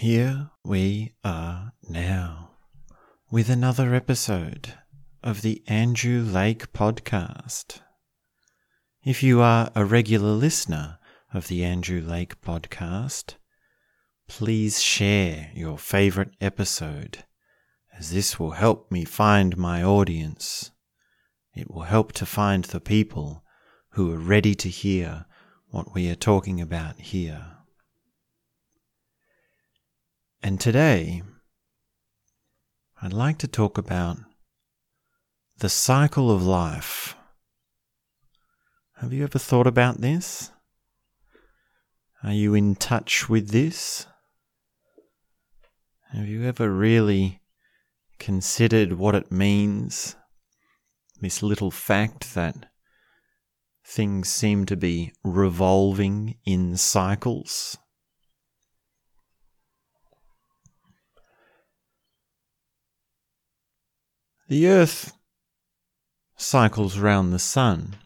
Here we are now with another episode of the Andrew Lake Podcast. If you are a regular listener of the Andrew Lake Podcast, please share your favorite episode, as this will help me find my audience. It will help to find the people who are ready to hear what we are talking about here. And today, I'd like to talk about the cycle of life. Have you ever thought about this? Are you in touch with this? Have you ever really considered what it means? This little fact that things seem to be revolving in cycles. The Earth cycles round the Sun.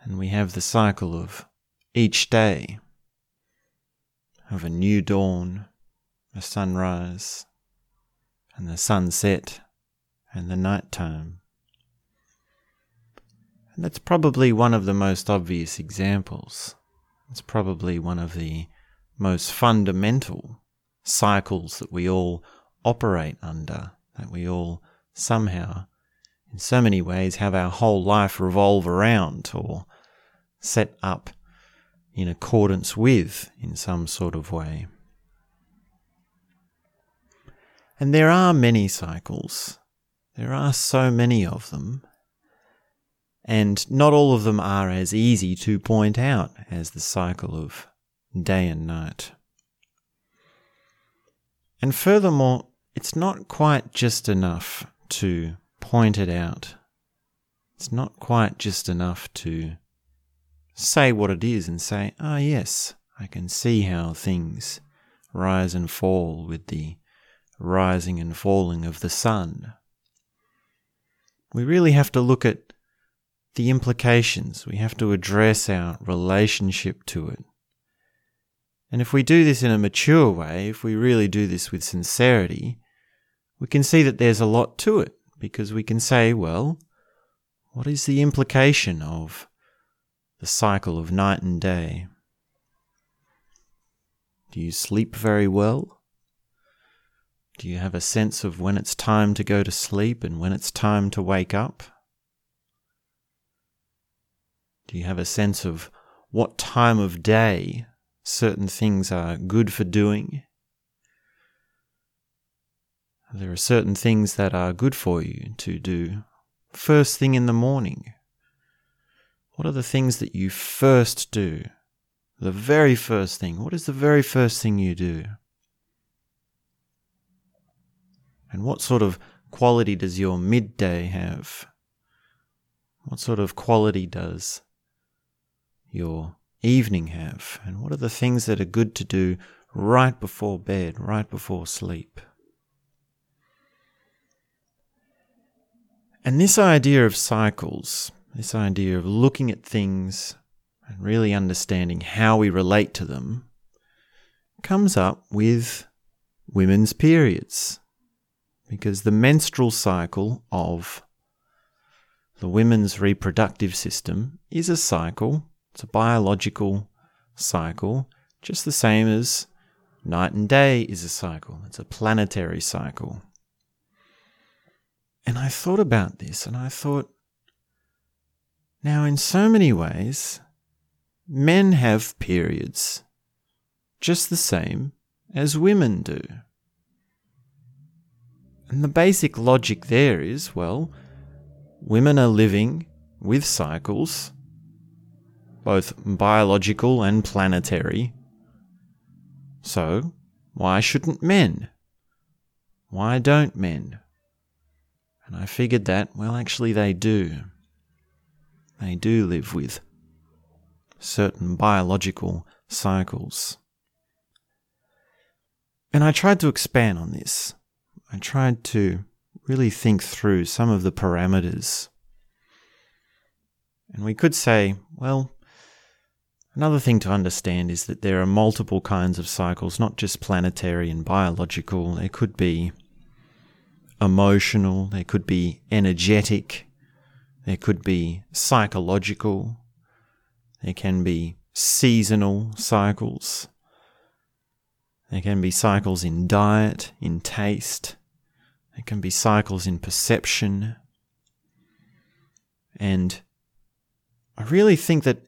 And we have the cycle of each day, of a new dawn, a sunrise, and the sunset, and the night time. And that's probably one of the most obvious examples. It's probably one of the most fundamental cycles that we all operate under, that we all somehow, in so many ways, have our whole life revolve around or set up in accordance with in some sort of way. And there are many cycles. There are so many of them. And not all of them are as easy to point out as the cycle of day and night. And furthermore, it's not quite just enough to point it out. It's not quite just enough to say what it is and say, ah, oh, yes, I can see how things rise and fall with the rising and falling of the sun. We really have to look at the implications. We have to address our relationship to it. And if we do this in a mature way, if we really do this with sincerity, we can see that there's a lot to it because we can say, well, what is the implication of the cycle of night and day? Do you sleep very well? Do you have a sense of when it's time to go to sleep and when it's time to wake up? Do you have a sense of what time of day certain things are good for doing there are certain things that are good for you to do first thing in the morning. What are the things that you first do? The very first thing. What is the very first thing you do? And what sort of quality does your midday have? What sort of quality does your evening have? And what are the things that are good to do right before bed, right before sleep? And this idea of cycles, this idea of looking at things and really understanding how we relate to them, comes up with women's periods. Because the menstrual cycle of the women's reproductive system is a cycle, it's a biological cycle, just the same as night and day is a cycle, it's a planetary cycle. And I thought about this and I thought, now, in so many ways, men have periods just the same as women do. And the basic logic there is well, women are living with cycles, both biological and planetary. So, why shouldn't men? Why don't men? And I figured that, well, actually, they do. They do live with certain biological cycles. And I tried to expand on this. I tried to really think through some of the parameters. And we could say, well, Another thing to understand is that there are multiple kinds of cycles, not just planetary and biological. There could be emotional, there could be energetic, there could be psychological, there can be seasonal cycles, there can be cycles in diet, in taste, there can be cycles in perception. And I really think that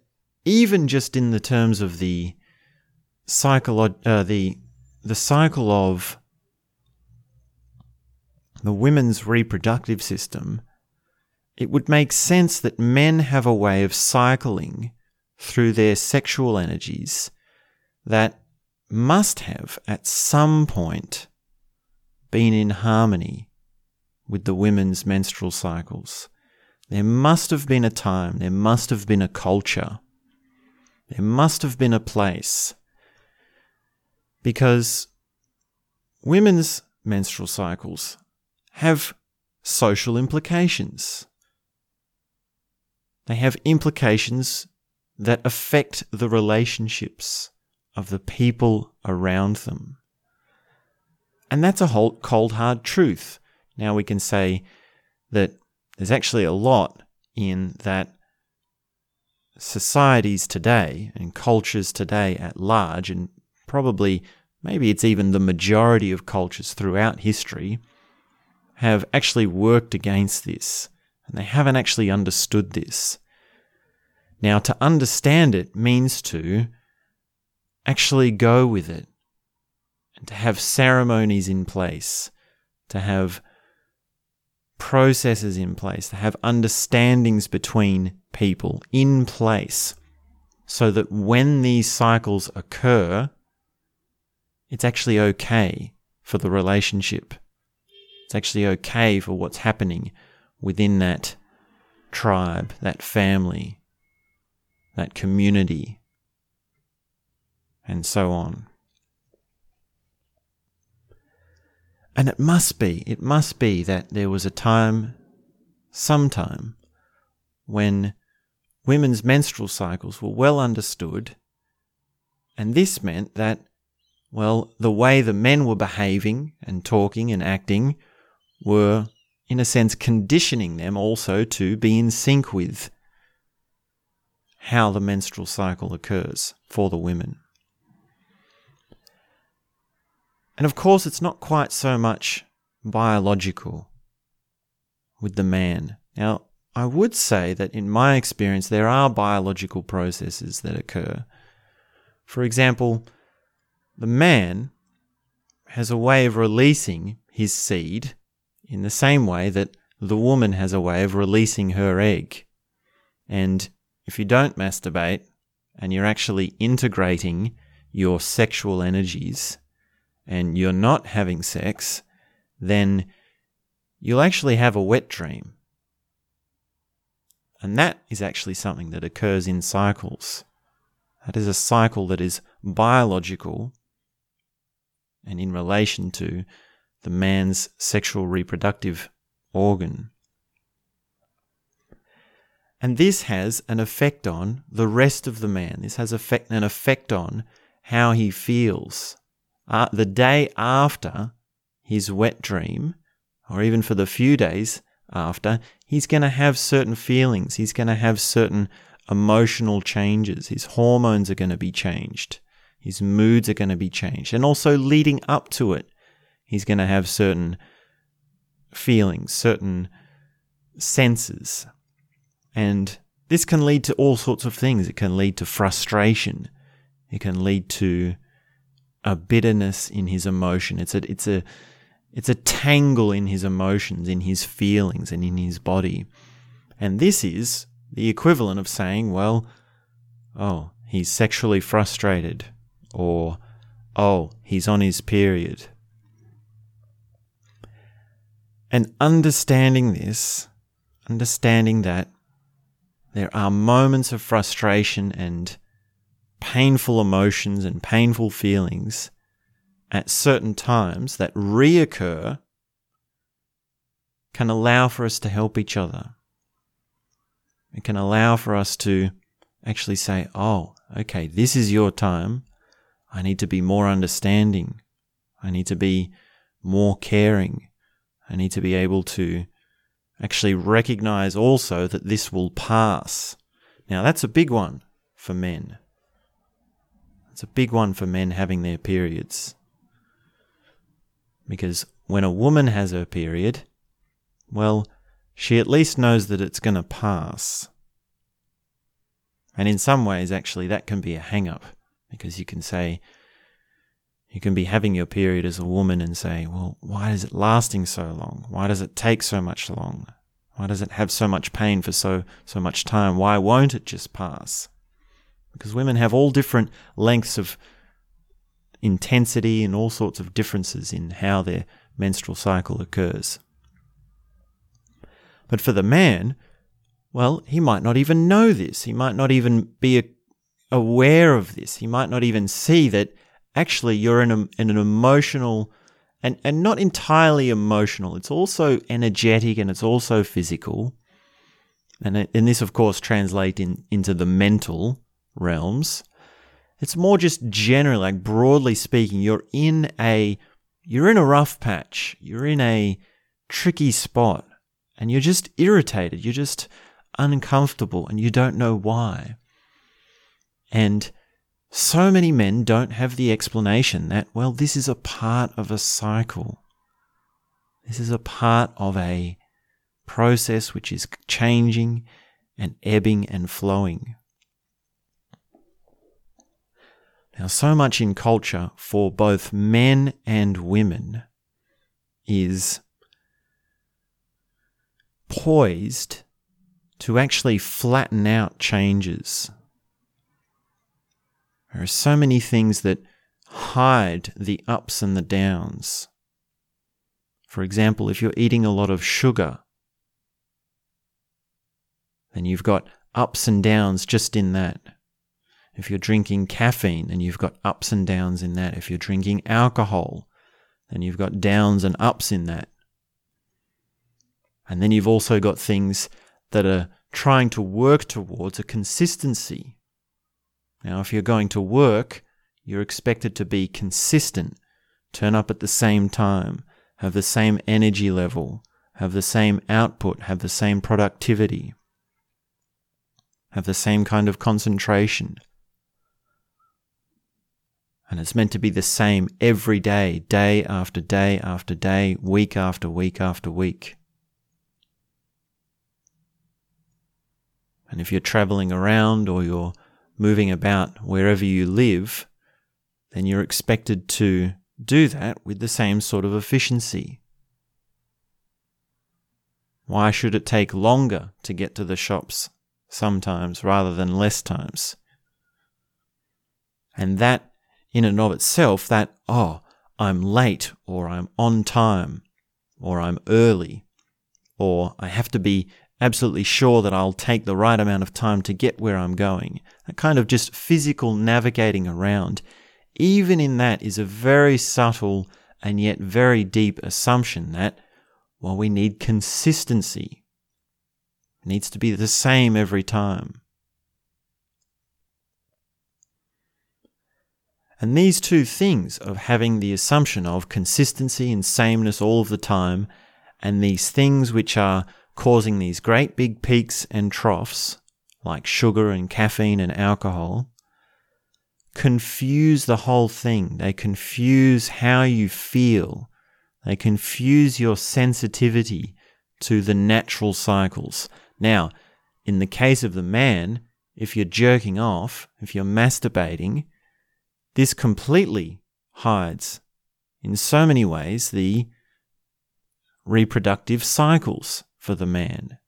even just in the terms of the psycholo- uh, the the cycle of the women's reproductive system, it would make sense that men have a way of cycling through their sexual energies that must have at some point been in harmony with the women's menstrual cycles. There must have been a time, there must have been a culture there must have been a place. Because women's menstrual cycles have social implications. They have implications that affect the relationships of the people around them. And that's a whole cold, hard truth. Now we can say that there's actually a lot in that societies today and cultures today at large, and probably maybe it's even the majority of cultures throughout history, have actually worked against this and they haven't actually understood this. Now, to understand it means to actually go with it and to have ceremonies in place, to have processes in place, to have understandings between people in place so that when these cycles occur, it's actually okay for the relationship. It's actually okay for what's happening within that tribe, that family, that community, and so on. And it must be, it must be that there was a time, sometime, when women's menstrual cycles were well understood, and this meant that, well, the way the men were behaving and talking and acting were, in a sense, conditioning them also to be in sync with how the menstrual cycle occurs for the women. And of course, it's not quite so much biological with the man. Now, I would say that in my experience, there are biological processes that occur. For example, the man has a way of releasing his seed in the same way that the woman has a way of releasing her egg. And if you don't masturbate and you're actually integrating your sexual energies and you're not having sex, then you'll actually have a wet dream. And that is actually something that occurs in cycles. That is a cycle that is biological and in relation to the man's sexual reproductive organ. And this has an effect on the rest of the man. This has effect, an effect on how he feels. Uh, the day after his wet dream, or even for the few days after, he's going to have certain feelings. He's going to have certain emotional changes. His hormones are going to be changed. His moods are going to be changed. And also leading up to it, he's going to have certain feelings, certain senses. And this can lead to all sorts of things. It can lead to frustration. It can lead to a bitterness in his emotion. It's a, it's a, it's a tangle in his emotions, in his feelings, and in his body. And this is the equivalent of saying, well, oh, he's sexually frustrated, or oh, he's on his period. And understanding this, understanding that there are moments of frustration and painful emotions and painful feelings at certain times that reoccur can allow for us to help each other. It can allow for us to actually say, oh, okay, this is your time. I need to be more understanding. I need to be more caring. I need to be able to actually recognize also that this will pass. Now, that's a big one for men. It's a big one for men having their periods. Because when a woman has her period, well, she at least knows that it's going to pass. And in some ways, actually, that can be a hang up because you can say, you can be having your period as a woman and say, well, why is it lasting so long? Why does it take so much long? Why does it have so much pain for so, so much time? Why won't it just pass? Because women have all different lengths of intensity and all sorts of differences in how their menstrual cycle occurs. But for the man, well, he might not even know this. He might not even be aware of this. He might not even see that actually you're in, a, in an emotional and, and not entirely emotional. It's also energetic and it's also physical. And, and this, of course, translates in, into the mental realms. It's more just generally, like broadly speaking, you're in a you're in a rough patch. You're in a tricky spot and you're just irritated. You're just uncomfortable and you don't know why. And so many men don't have the explanation that, well, this is a part of a cycle. This is a part of a process which is changing and ebbing and flowing. Now, so much in culture for both men and women is poised to actually flatten out changes there are so many things that hide the ups and the downs. For example, if you're eating a lot of sugar, then you've got ups and downs just in that. If you're drinking caffeine, then you've got ups and downs in that. If you're drinking alcohol, then you've got downs and ups in that. And then you've also got things that are trying to work towards a consistency. Now, if you're going to work, you're expected to be consistent, turn up at the same time, have the same energy level, have the same output, have the same productivity, have the same kind of concentration. And it's meant to be the same every day, day after day after day, week after week after week. And if you're traveling around or you're moving about wherever you live, then you're expected to do that with the same sort of efficiency. Why should it take longer to get to the shops sometimes rather than less times? And that, in and of itself, that, oh, I'm late, or I'm on time, or I'm early, or I have to be absolutely sure that I'll take the right amount of time to get where I'm going. That kind of just physical navigating around, even in that, is a very subtle and yet very deep assumption that, well, we need consistency. It needs to be the same every time. And these two things of having the assumption of consistency and sameness all of the time, and these things which are causing these great big peaks and troughs, like sugar and caffeine and alcohol, confuse the whole thing. They confuse how you feel. They confuse your sensitivity to the natural cycles. Now, in the case of the man, if you're jerking off, if you're masturbating, this completely hides, in so many ways, the reproductive cycles for the man.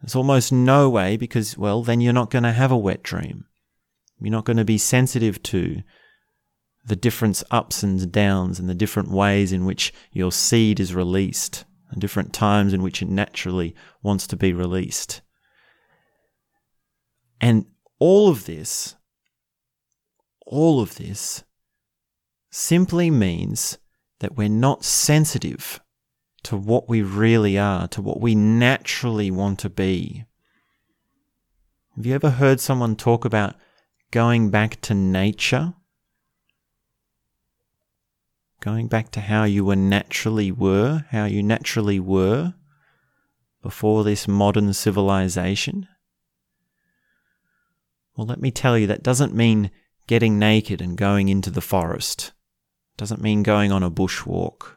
There's almost no way because, well, then you're not going to have a wet dream. You're not going to be sensitive to the different ups and downs and the different ways in which your seed is released, and different times in which it naturally wants to be released. And all of this, all of this simply means that we're not sensitive to what we really are, to what we naturally want to be. Have you ever heard someone talk about going back to nature, going back to how you were naturally were, how you naturally were before this modern civilization? Well, let me tell you, that doesn't mean getting naked and going into the forest. Doesn't mean going on a bushwalk.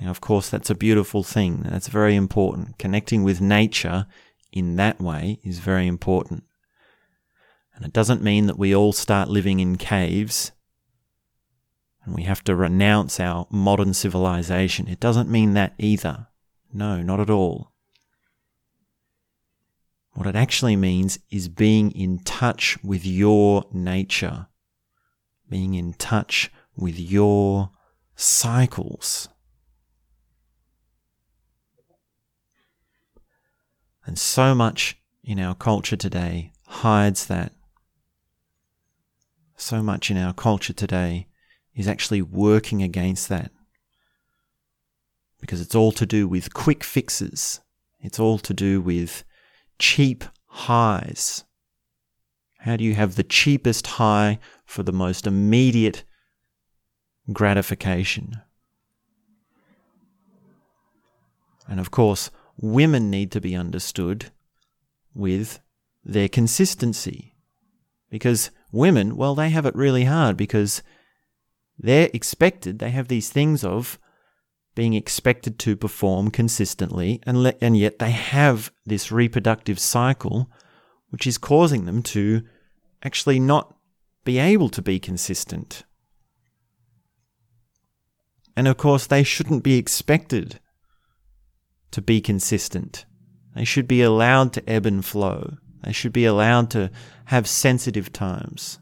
Now, of course, that's a beautiful thing. That's very important. Connecting with nature in that way is very important. And it doesn't mean that we all start living in caves and we have to renounce our modern civilization. It doesn't mean that either. No, not at all. What it actually means is being in touch with your nature, being in touch with your cycles. And so much in our culture today hides that. So much in our culture today is actually working against that. Because it's all to do with quick fixes. It's all to do with cheap highs. How do you have the cheapest high for the most immediate gratification? And of course, women need to be understood with their consistency. Because women, well, they have it really hard because they're expected, they have these things of being expected to perform consistently, and, le- and yet they have this reproductive cycle which is causing them to actually not be able to be consistent. And of course, they shouldn't be expected to be consistent. They should be allowed to ebb and flow. They should be allowed to have sensitive times.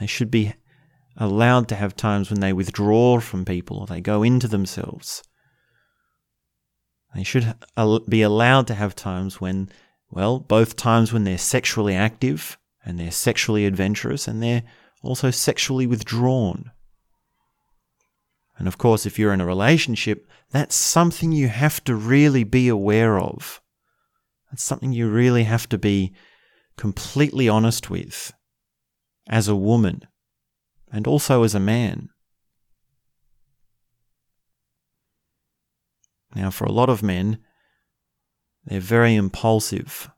They should be allowed to have times when they withdraw from people or they go into themselves. They should be allowed to have times when, well, both times when they're sexually active and they're sexually adventurous and they're also sexually withdrawn. And of course, if you're in a relationship, that's something you have to really be aware of. That's something you really have to be completely honest with as a woman and also as a man. Now, for a lot of men, they're very impulsive.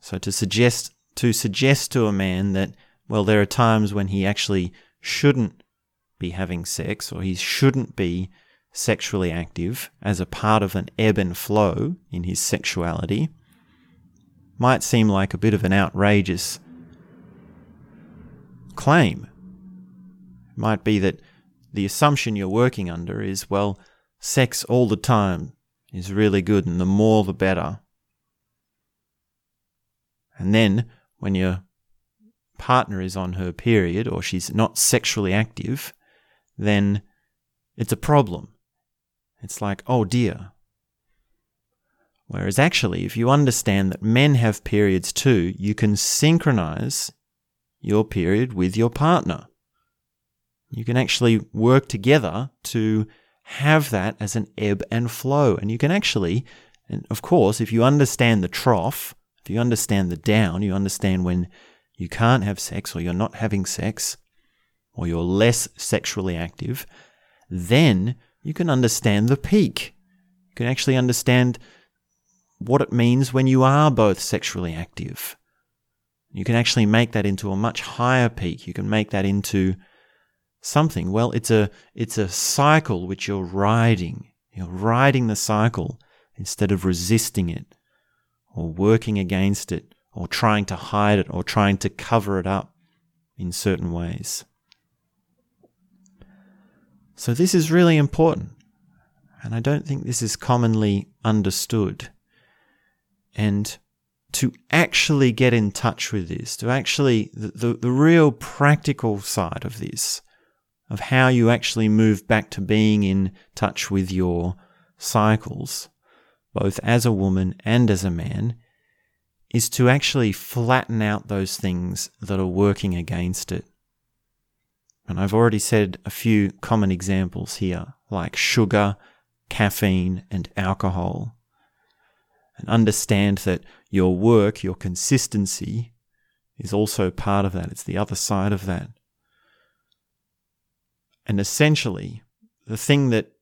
So to suggest to suggest to a man that well, there are times when he actually shouldn't be having sex or he shouldn't be sexually active as a part of an ebb and flow in his sexuality might seem like a bit of an outrageous claim might be that the assumption you're working under is, well, sex all the time is really good and the more the better. And then when your partner is on her period or she's not sexually active, then it's a problem. It's like, oh dear. Whereas actually, if you understand that men have periods too, you can synchronize your period with your partner. You can actually work together to have that as an ebb and flow. And you can actually, and of course, if you understand the trough, if you understand the down, you understand when you can't have sex or you're not having sex or you're less sexually active, then you can understand the peak. You can actually understand what it means when you are both sexually active. You can actually make that into a much higher peak. You can make that into something. Well, it's a it's a cycle which you're riding. You're riding the cycle instead of resisting it or working against it or trying to hide it or trying to cover it up in certain ways. So this is really important. And I don't think this is commonly understood. And to actually get in touch with this, to actually, the, the, the real practical side of this, of how you actually move back to being in touch with your cycles, both as a woman and as a man, is to actually flatten out those things that are working against it. And I've already said a few common examples here, like sugar, caffeine, and alcohol. And understand that your work, your consistency, is also part of that. It's the other side of that. And essentially, the thing that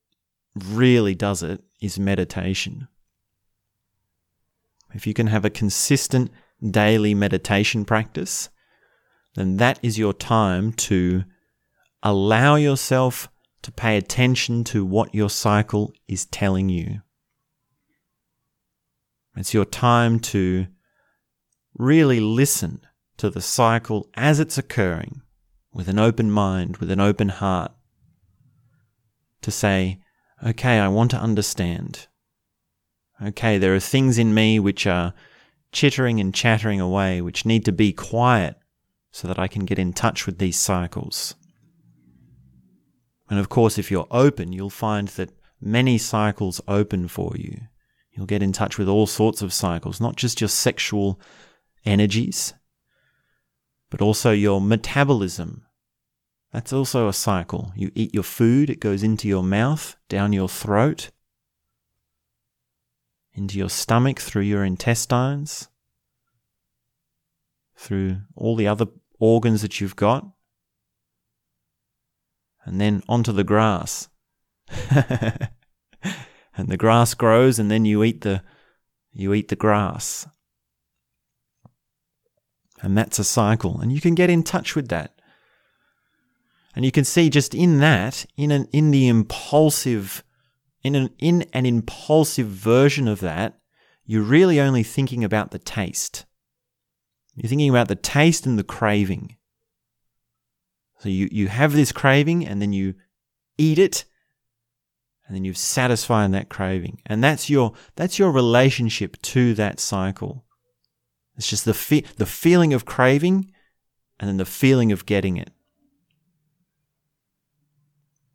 really does it is meditation. If you can have a consistent daily meditation practice, then that is your time to allow yourself to pay attention to what your cycle is telling you. It's your time to really listen to the cycle as it's occurring with an open mind, with an open heart, to say, okay, I want to understand. Okay, there are things in me which are chittering and chattering away, which need to be quiet so that I can get in touch with these cycles. And of course, if you're open, you'll find that many cycles open for you. You'll get in touch with all sorts of cycles, not just your sexual energies, but also your metabolism. That's also a cycle. You eat your food, it goes into your mouth, down your throat, into your stomach, through your intestines, through all the other organs that you've got, and then onto the grass. and the grass grows and then you eat the you eat the grass. And that's a cycle and you can get in touch with that. And you can see just in that in an in the impulsive in an in an impulsive version of that you're really only thinking about the taste. You're thinking about the taste and the craving. So you, you have this craving and then you eat it and then you've satisfied that craving. And that's your that's your relationship to that cycle. It's just the fe- the feeling of craving and then the feeling of getting it.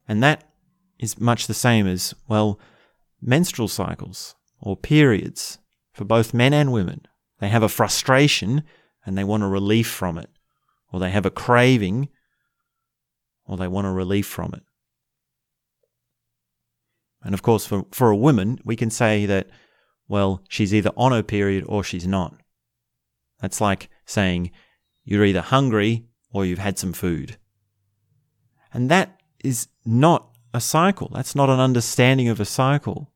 And that is much the same as, well, menstrual cycles or periods for both men and women. They have a frustration and they want a relief from it, or they have a craving or they want a relief from it. And of course, for, for a woman, we can say that, well, she's either on her period or she's not. That's like saying you're either hungry or you've had some food. And that is not a cycle. That's not an understanding of a cycle.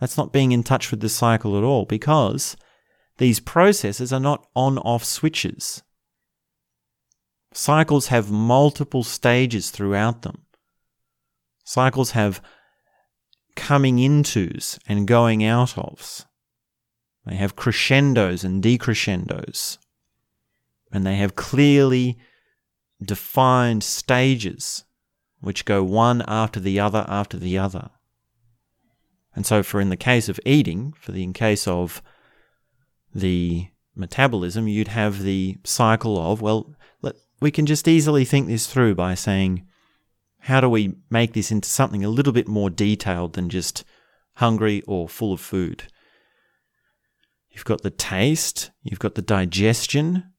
That's not being in touch with the cycle at all because these processes are not on off switches. Cycles have multiple stages throughout them. Cycles have coming intos and going out ofs. They have crescendos and decrescendos. And they have clearly defined stages which go one after the other after the other. And so, for in the case of eating, for the in case of the metabolism, you'd have the cycle of, well, let, we can just easily think this through by saying, how do we make this into something a little bit more detailed than just hungry or full of food? You've got the taste, you've got the digestion,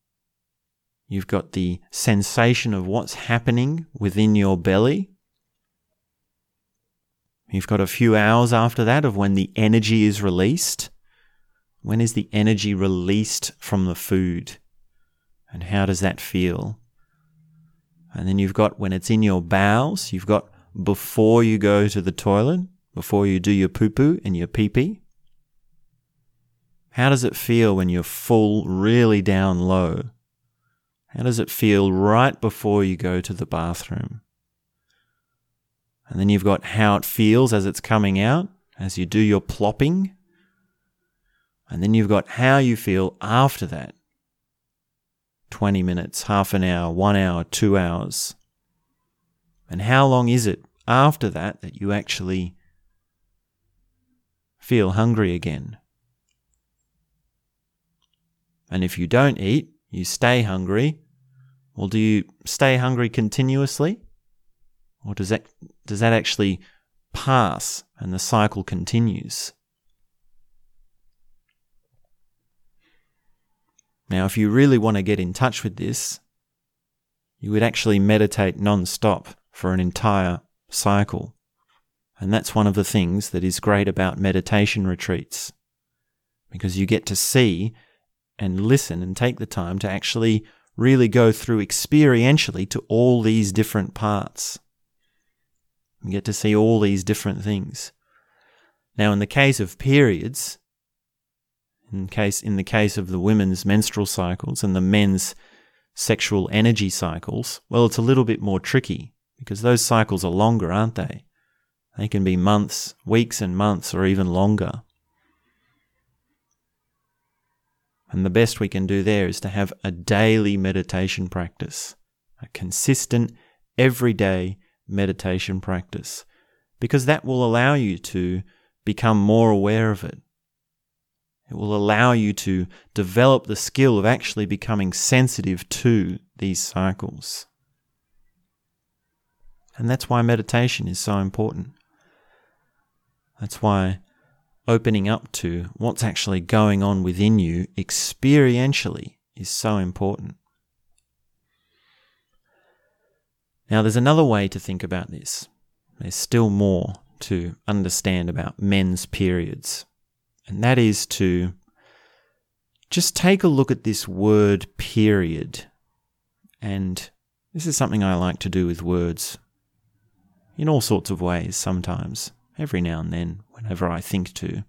you've got the sensation of what's happening within your belly. You've got a few hours after that of when the energy is released. When is the energy released from the food? And how does that feel? And then you've got when it's in your bowels, you've got before you go to the toilet, before you do your poo poo and your pee pee. How does it feel when you're full, really down low? How does it feel right before you go to the bathroom? And then you've got how it feels as it's coming out, as you do your plopping. And then you've got how you feel after that. 20 minutes, half an hour, one hour, two hours? And how long is it after that that you actually feel hungry again? And if you don't eat, you stay hungry. Well, do you stay hungry continuously? Or does that, does that actually pass and the cycle continues? Now, if you really want to get in touch with this, you would actually meditate non stop for an entire cycle. And that's one of the things that is great about meditation retreats, because you get to see and listen and take the time to actually really go through experientially to all these different parts. You get to see all these different things. Now, in the case of periods, in case in the case of the women's menstrual cycles and the men's sexual energy cycles, well, it's a little bit more tricky because those cycles are longer, aren't they? They can be months, weeks, and months, or even longer. And the best we can do there is to have a daily meditation practice, a consistent, everyday meditation practice, because that will allow you to become more aware of it. It will allow you to develop the skill of actually becoming sensitive to these cycles. And that's why meditation is so important. That's why opening up to what's actually going on within you experientially is so important. Now, there's another way to think about this. There's still more to understand about men's periods, and that is to just take a look at this word period. And this is something I like to do with words in all sorts of ways sometimes every now and then, whenever I think to.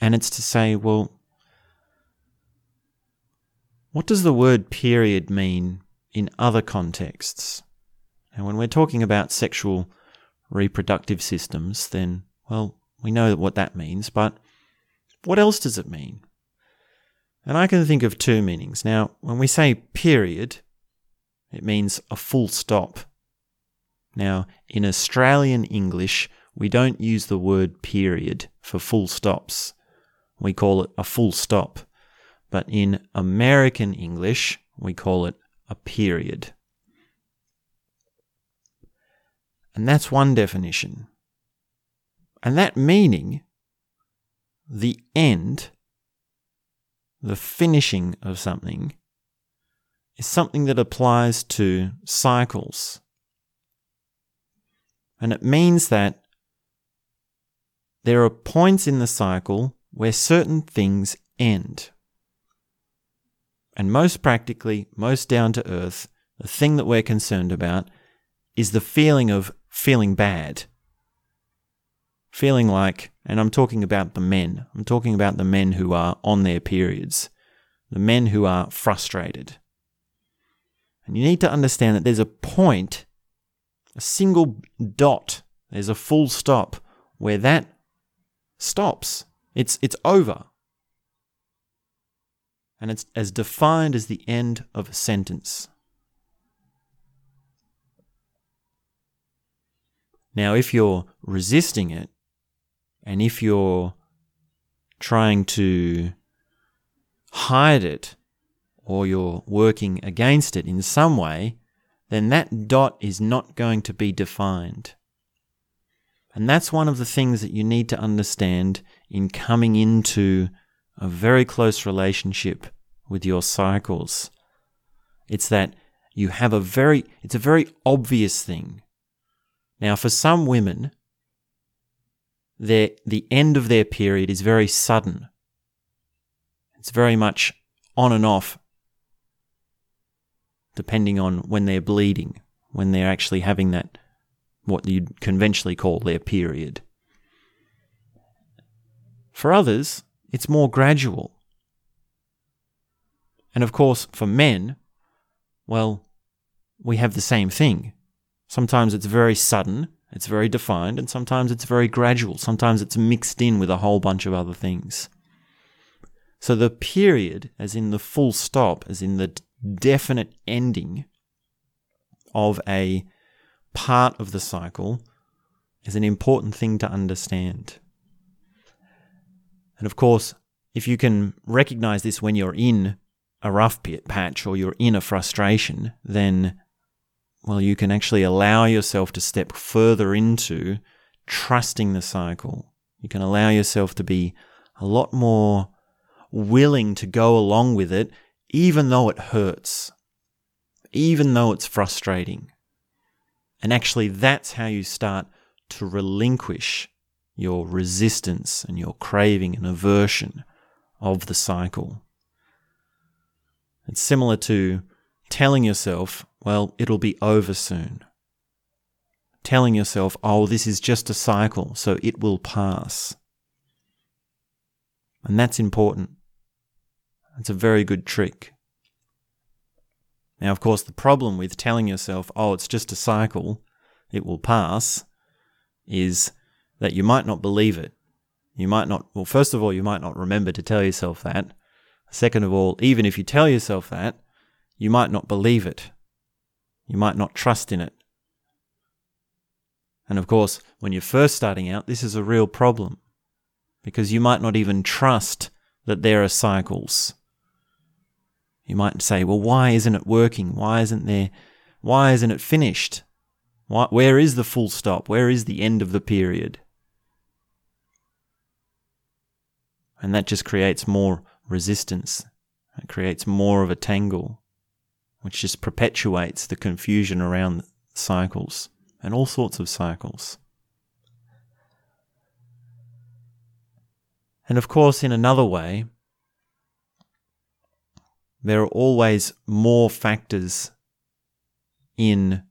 And it's to say, well, what does the word period mean in other contexts? And when we're talking about sexual reproductive systems, then, well, we know what that means, but what else does it mean? And I can think of two meanings. Now, when we say period, it means a full stop now, in Australian English, we don't use the word period for full stops. We call it a full stop. But in American English, we call it a period. And that's one definition. And that meaning, the end, the finishing of something, is something that applies to cycles and it means that there are points in the cycle where certain things end. And most practically, most down to earth, the thing that we're concerned about is the feeling of feeling bad. Feeling like, and I'm talking about the men, I'm talking about the men who are on their periods, the men who are frustrated. And you need to understand that there's a point a single dot, there's a full stop where that stops. It's, it's over. And it's as defined as the end of a sentence. Now, if you're resisting it, and if you're trying to hide it, or you're working against it in some way, then that dot is not going to be defined. And that's one of the things that you need to understand in coming into a very close relationship with your cycles. It's that you have a very, it's a very obvious thing. Now, for some women, the end of their period is very sudden. It's very much on and off depending on when they're bleeding, when they're actually having that, what you'd conventionally call their period. For others, it's more gradual. And of course, for men, well, we have the same thing. Sometimes it's very sudden, it's very defined, and sometimes it's very gradual. Sometimes it's mixed in with a whole bunch of other things. So the period, as in the full stop, as in the definite ending of a part of the cycle is an important thing to understand. And of course, if you can recognize this when you're in a rough patch or you're in a frustration, then, well, you can actually allow yourself to step further into trusting the cycle. You can allow yourself to be a lot more willing to go along with it even though it hurts, even though it's frustrating. And actually, that's how you start to relinquish your resistance and your craving and aversion of the cycle. It's similar to telling yourself, well, it'll be over soon. Telling yourself, oh, this is just a cycle, so it will pass. And that's important. It's a very good trick. Now, of course, the problem with telling yourself, oh, it's just a cycle, it will pass, is that you might not believe it. You might not, well, first of all, you might not remember to tell yourself that. Second of all, even if you tell yourself that, you might not believe it. You might not trust in it. And of course, when you're first starting out, this is a real problem because you might not even trust that there are cycles. You might say, well, why isn't it working? Why isn't there, why isn't it finished? Why, where is the full stop? Where is the end of the period? And that just creates more resistance. It creates more of a tangle, which just perpetuates the confusion around cycles and all sorts of cycles. And of course, in another way, there are always more factors in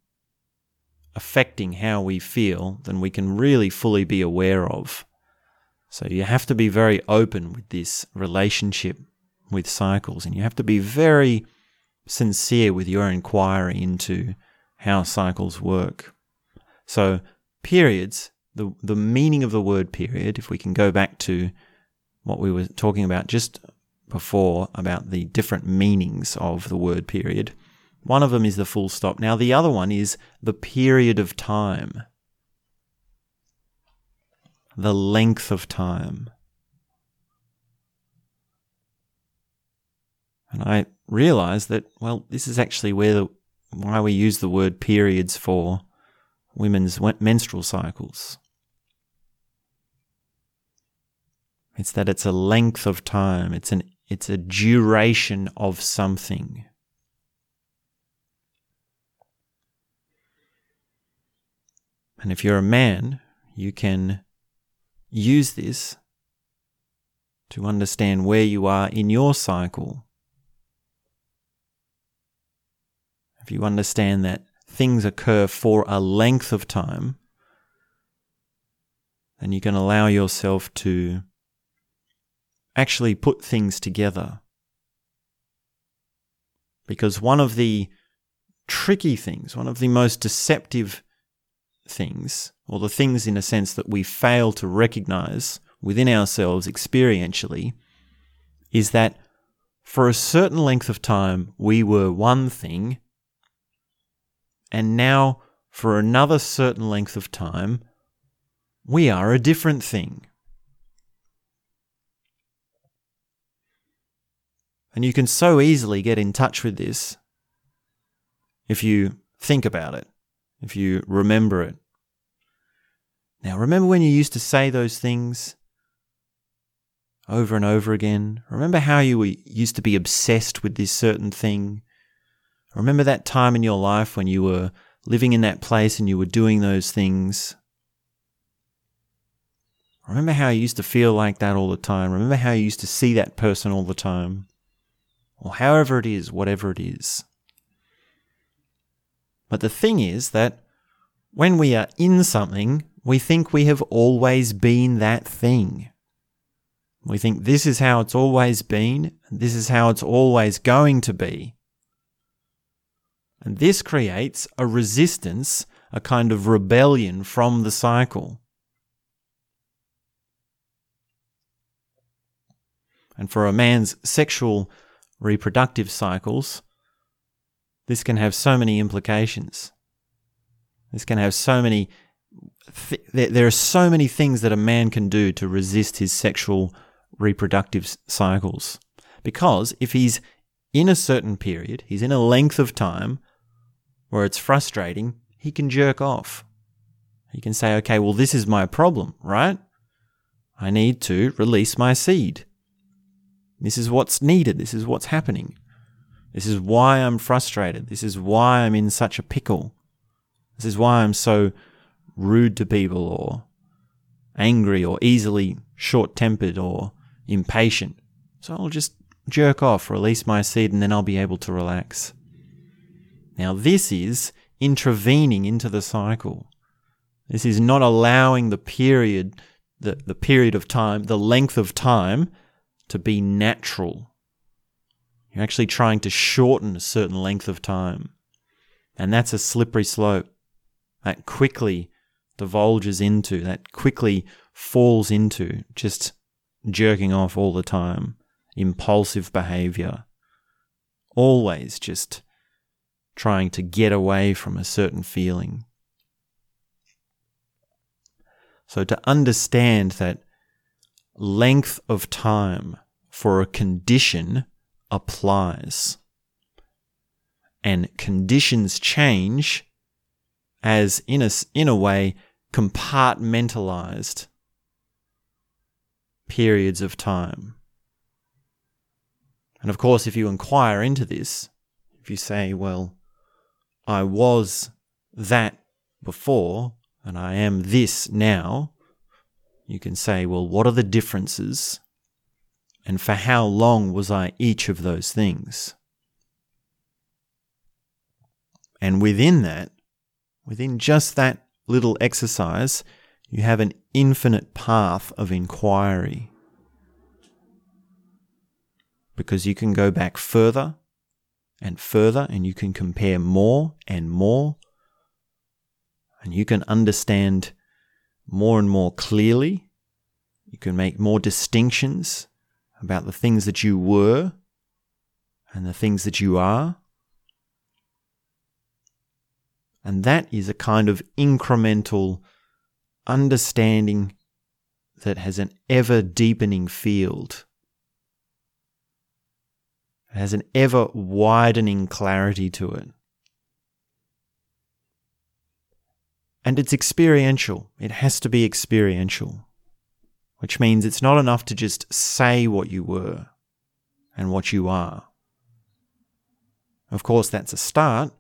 affecting how we feel than we can really fully be aware of. So you have to be very open with this relationship with cycles, and you have to be very sincere with your inquiry into how cycles work. So periods, the the meaning of the word period, if we can go back to what we were talking about just before about the different meanings of the word period. One of them is the full stop. Now, the other one is the period of time, the length of time. And I realized that, well, this is actually where the, why we use the word periods for women's menstrual cycles. It's that it's a length of time. It's an it's a duration of something. And if you're a man, you can use this to understand where you are in your cycle. If you understand that things occur for a length of time, then you can allow yourself to actually put things together. Because one of the tricky things, one of the most deceptive things, or the things in a sense that we fail to recognize within ourselves experientially, is that for a certain length of time we were one thing, and now for another certain length of time we are a different thing. And you can so easily get in touch with this if you think about it, if you remember it. Now, remember when you used to say those things over and over again? Remember how you used to be obsessed with this certain thing? Remember that time in your life when you were living in that place and you were doing those things? Remember how you used to feel like that all the time? Remember how you used to see that person all the time? Or however it is, whatever it is. But the thing is that when we are in something, we think we have always been that thing. We think this is how it's always been, this is how it's always going to be. And this creates a resistance, a kind of rebellion from the cycle. And for a man's sexual reproductive cycles, this can have so many implications. This can have so many. Th- there are so many things that a man can do to resist his sexual reproductive cycles. Because if he's in a certain period, he's in a length of time where it's frustrating, he can jerk off. He can say, okay, well, this is my problem, right? I need to release my seed. This is what's needed. This is what's happening. This is why I'm frustrated. This is why I'm in such a pickle. This is why I'm so rude to people or angry or easily short tempered or impatient. So I'll just jerk off, release my seed, and then I'll be able to relax. Now, this is intervening into the cycle. This is not allowing the period, the, the period of time, the length of time to be natural. You're actually trying to shorten a certain length of time. And that's a slippery slope that quickly divulges into, that quickly falls into just jerking off all the time, impulsive behavior, always just trying to get away from a certain feeling. So, to understand that length of time for a condition applies, and conditions change as, in a, in a way, compartmentalized periods of time. And of course, if you inquire into this, if you say, well, I was that before and I am this now, you can say, well, what are the differences? And for how long was I each of those things? And within that, within just that little exercise, you have an infinite path of inquiry. Because you can go back further and further, and you can compare more and more, and you can understand more and more clearly. You can make more distinctions about the things that you were and the things that you are. And that is a kind of incremental understanding that has an ever deepening field it has an ever widening clarity to it. And it's experiential. It has to be experiential, which means it's not enough to just say what you were and what you are. Of course, that's a start,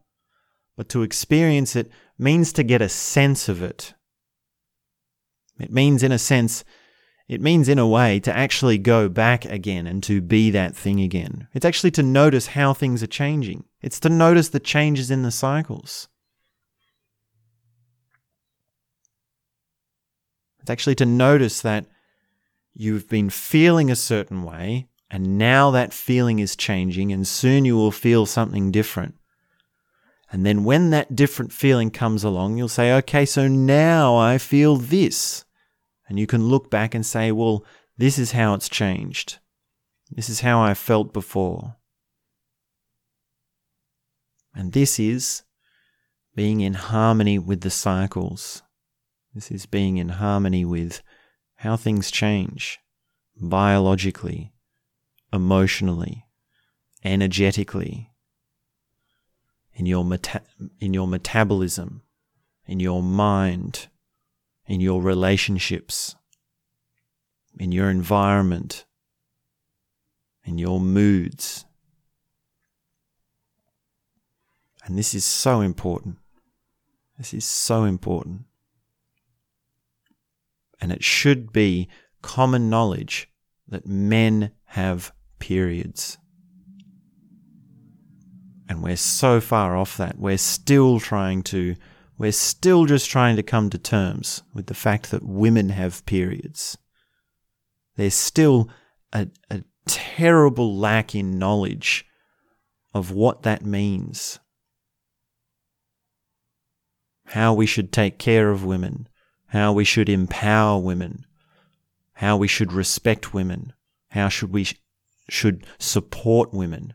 but to experience it means to get a sense of it. It means, in a sense, it means, in a way, to actually go back again and to be that thing again. It's actually to notice how things are changing. It's to notice the changes in the cycles. It's actually to notice that you've been feeling a certain way, and now that feeling is changing, and soon you will feel something different. And then when that different feeling comes along, you'll say, okay, so now I feel this. And you can look back and say, well, this is how it's changed. This is how I felt before. And this is being in harmony with the cycles. This is being in harmony with how things change biologically, emotionally, energetically, in your, meta- in your metabolism, in your mind, in your relationships, in your environment, in your moods. And this is so important. This is so important. And it should be common knowledge that men have periods. And we're so far off that. We're still trying to we're still just trying to come to terms with the fact that women have periods. There's still a, a terrible lack in knowledge of what that means. How we should take care of women, how we should empower women, how we should respect women, how should we sh- should support women,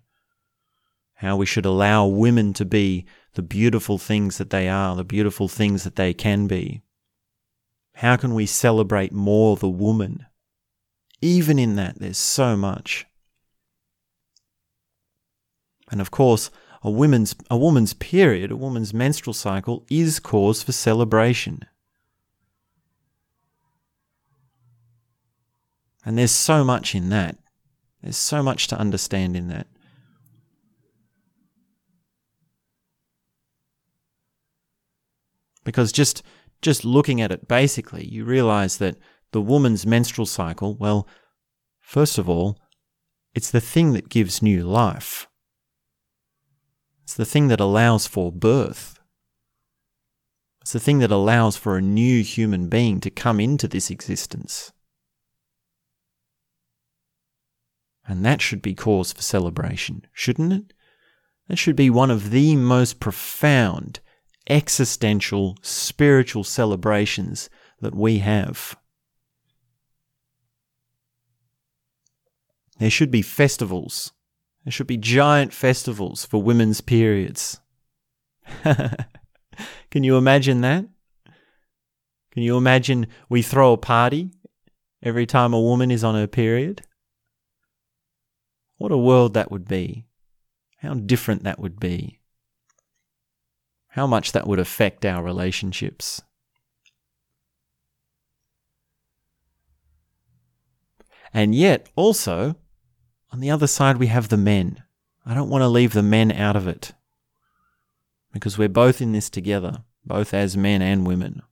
how we should allow women to be the beautiful things that they are, the beautiful things that they can be? How can we celebrate more the woman? Even in that, there's so much. And of course, a woman's, a woman's period, a woman's menstrual cycle, is cause for celebration. And there's so much in that. There's so much to understand in that. Because just just looking at it basically, you realize that the woman's menstrual cycle, well, first of all, It's the thing that gives new life. It's the thing that allows for birth. It's the thing that allows for a new human being to come into this existence. And that should be cause for celebration, shouldn't it? That should be one of the most profound, existential, spiritual celebrations that we have. There should be festivals. There should be giant festivals for women's periods. Can you imagine that? Can you imagine we throw a party every time a woman is on her period? What a world that would be. How different that would be. How much that would affect our relationships. And yet, also, on the other side, we have the men. I don't want to leave the men out of it because we're both in this together, both as men and women.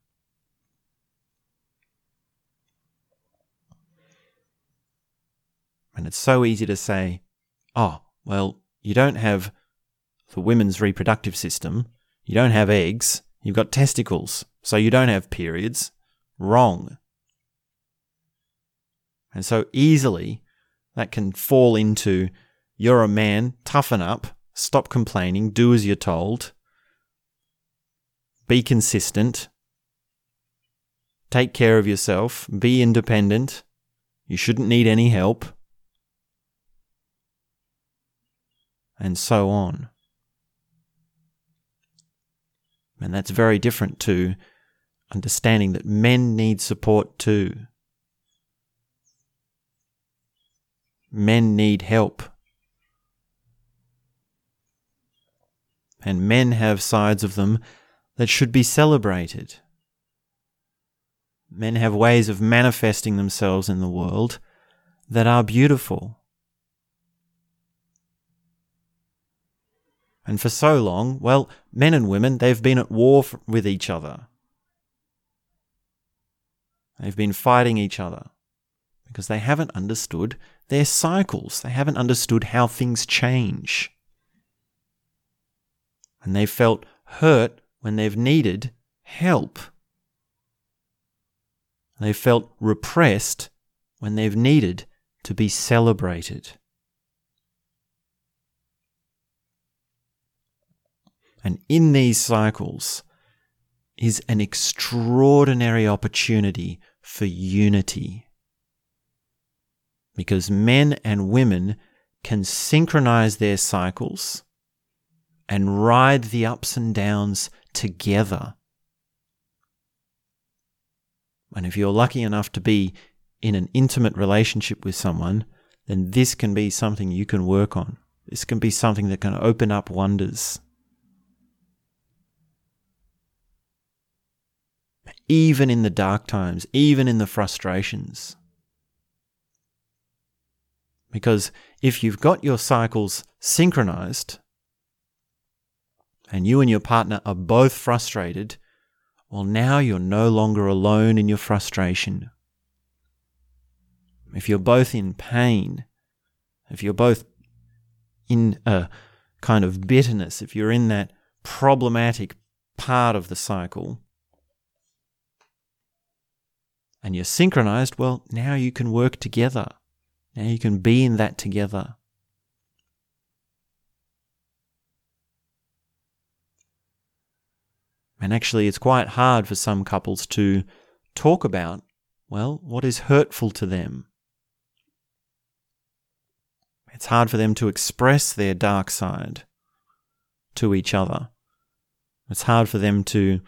And it's so easy to say, oh, well, you don't have the women's reproductive system, you don't have eggs, you've got testicles, so you don't have periods. Wrong. And so easily that can fall into you're a man, toughen up, stop complaining, do as you're told, be consistent, take care of yourself, be independent, you shouldn't need any help. And so on. And that's very different to understanding that men need support too. Men need help. And men have sides of them that should be celebrated. Men have ways of manifesting themselves in the world that are beautiful. And for so long, well, men and women, they've been at war with each other. They've been fighting each other because they haven't understood their cycles. They haven't understood how things change. And they've felt hurt when they've needed help. They've felt repressed when they've needed to be celebrated. And in these cycles is an extraordinary opportunity for unity. Because men and women can synchronize their cycles and ride the ups and downs together. And if you're lucky enough to be in an intimate relationship with someone, then this can be something you can work on. This can be something that can open up wonders. Even in the dark times, even in the frustrations. Because if you've got your cycles synchronized and you and your partner are both frustrated, well, now you're no longer alone in your frustration. If you're both in pain, if you're both in a kind of bitterness, if you're in that problematic part of the cycle, and you're synchronized, well, now you can work together. Now you can be in that together. And actually, it's quite hard for some couples to talk about, well, what is hurtful to them. It's hard for them to express their dark side to each other. It's hard for them to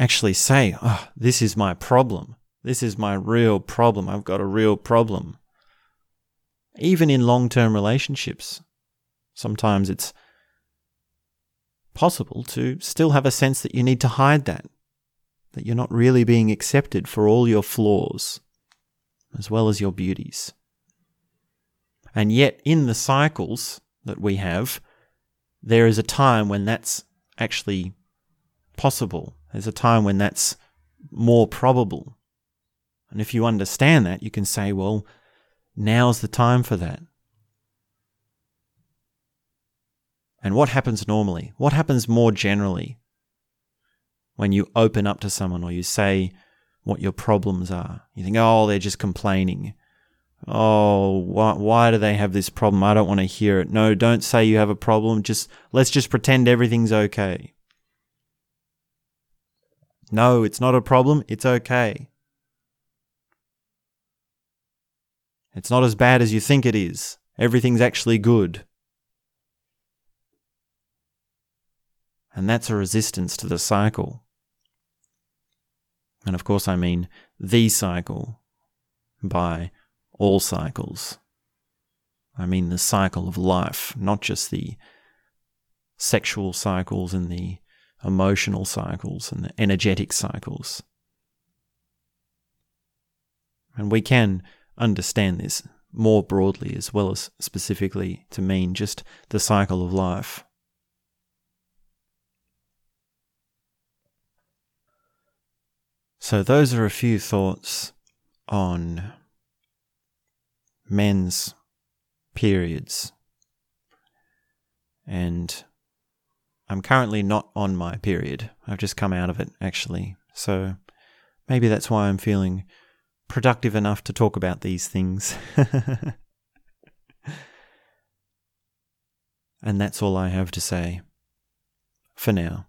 actually say, oh, this is my problem. This is my real problem. I've got a real problem. Even in long term relationships, sometimes it's possible to still have a sense that you need to hide that, that you're not really being accepted for all your flaws as well as your beauties. And yet, in the cycles that we have, there is a time when that's actually possible. There's a time when that's more probable. And if you understand that, you can say, well, now's the time for that. And what happens normally? What happens more generally when you open up to someone or you say what your problems are? You think, oh, they're just complaining. Oh, why, why do they have this problem? I don't want to hear it. No, don't say you have a problem. Just let's just pretend everything's okay. No, it's not a problem. It's okay. It's not as bad as you think it is. Everything's actually good. And that's a resistance to the cycle. And of course, I mean the cycle by all cycles. I mean the cycle of life, not just the sexual cycles and the emotional cycles and the energetic cycles. And we can understand this more broadly as well as specifically to mean just the cycle of life. So, those are a few thoughts on men's periods. And I'm currently not on my period. I've just come out of it, actually. So maybe that's why I'm feeling productive enough to talk about these things. and that's all I have to say for now.